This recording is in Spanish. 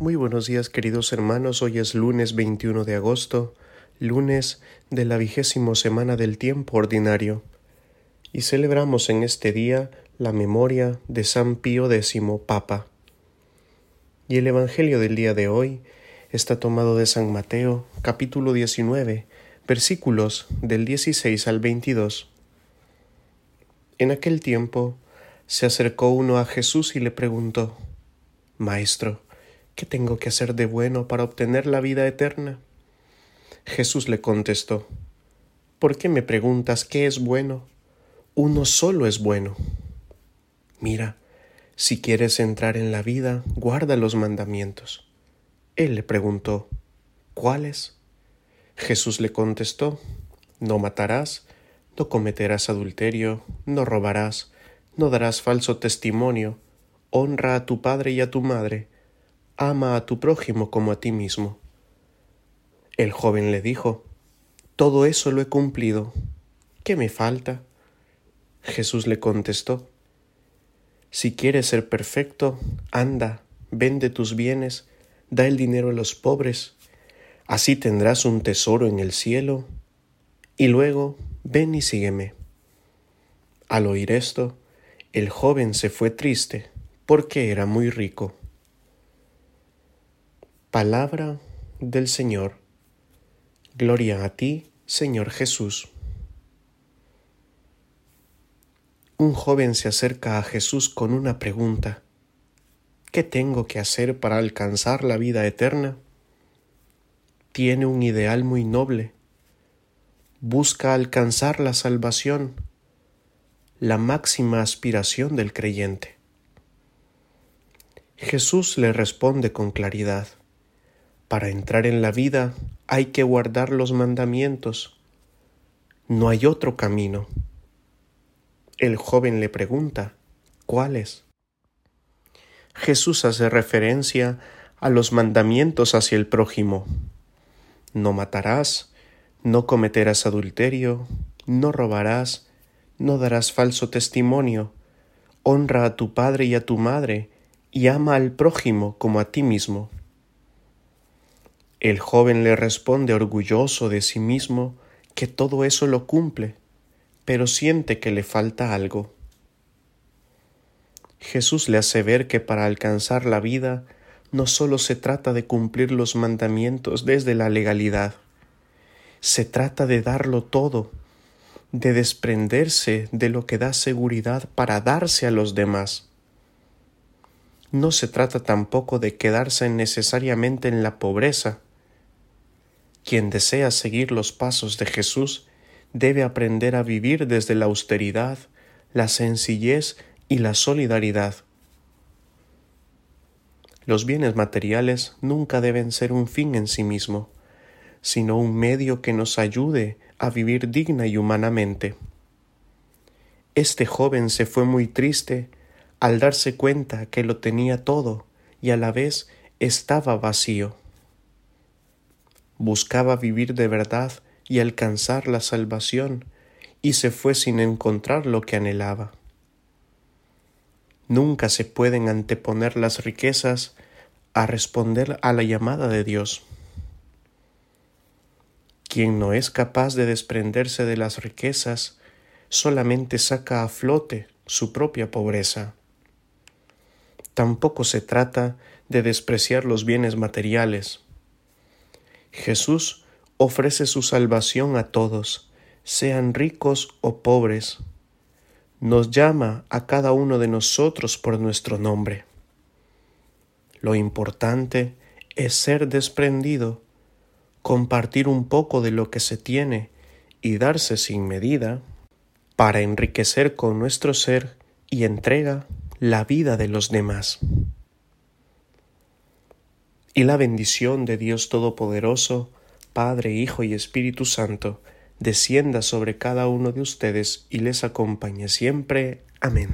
Muy buenos días queridos hermanos, hoy es lunes 21 de agosto, lunes de la vigésimo semana del tiempo ordinario, y celebramos en este día la memoria de San Pío X Papa. Y el Evangelio del día de hoy está tomado de San Mateo, capítulo 19, versículos del 16 al 22. En aquel tiempo se acercó uno a Jesús y le preguntó, Maestro, ¿qué tengo que hacer de bueno para obtener la vida eterna? Jesús le contestó, ¿por qué me preguntas qué es bueno? Uno solo es bueno. Mira, si quieres entrar en la vida, guarda los mandamientos. Él le preguntó, ¿cuáles? Jesús le contestó, no matarás, no cometerás adulterio, no robarás, no darás falso testimonio, honra a tu padre y a tu madre, ama a tu prójimo como a ti mismo. El joven le dijo, Todo eso lo he cumplido. ¿Qué me falta? Jesús le contestó, Si quieres ser perfecto, anda, vende tus bienes, da el dinero a los pobres, así tendrás un tesoro en el cielo, y luego ven y sígueme. Al oír esto, el joven se fue triste, porque era muy rico. Palabra del Señor. Gloria a ti, Señor Jesús. Un joven se acerca a Jesús con una pregunta. ¿Qué tengo que hacer para alcanzar la vida eterna? Tiene un ideal muy noble. Busca alcanzar la salvación, la máxima aspiración del creyente. Jesús le responde con claridad. Para entrar en la vida hay que guardar los mandamientos. No hay otro camino. El joven le pregunta, ¿cuáles? Jesús hace referencia a los mandamientos hacia el prójimo. No matarás, no cometerás adulterio, no robarás, no darás falso testimonio, honra a tu padre y a tu madre, y ama al prójimo como a ti mismo. El joven le responde orgulloso de sí mismo que todo eso lo cumple, pero siente que le falta algo. Jesús le hace ver que para alcanzar la vida no sólo se trata de cumplir los mandamientos desde la legalidad, se trata de darlo todo, de desprenderse de lo que da seguridad para darse a los demás. No se trata tampoco de quedarse necesariamente en la pobreza. Quien desea seguir los pasos de Jesús debe aprender a vivir desde la austeridad, la sencillez y la solidaridad. Los bienes materiales nunca deben ser un fin en sí mismo, sino un medio que nos ayude a vivir digna y humanamente. Este joven se fue muy triste al darse cuenta que lo tenía todo y a la vez estaba vacío. Buscaba vivir de verdad y alcanzar la salvación, y se fue sin encontrar lo que anhelaba. Nunca se pueden anteponer las riquezas a responder a la llamada de Dios. Quien no es capaz de desprenderse de las riquezas solamente saca a flote su propia pobreza. Tampoco se trata de despreciar los bienes materiales. Jesús ofrece su salvación a todos, sean ricos o pobres. Nos llama a cada uno de nosotros por nuestro nombre. Lo importante es ser desprendido, compartir un poco de lo que se tiene y darse sin medida para enriquecer con nuestro ser y entrega la vida de los demás. Y la bendición de Dios Todopoderoso, Padre, Hijo y Espíritu Santo, descienda sobre cada uno de ustedes y les acompañe siempre. Amén.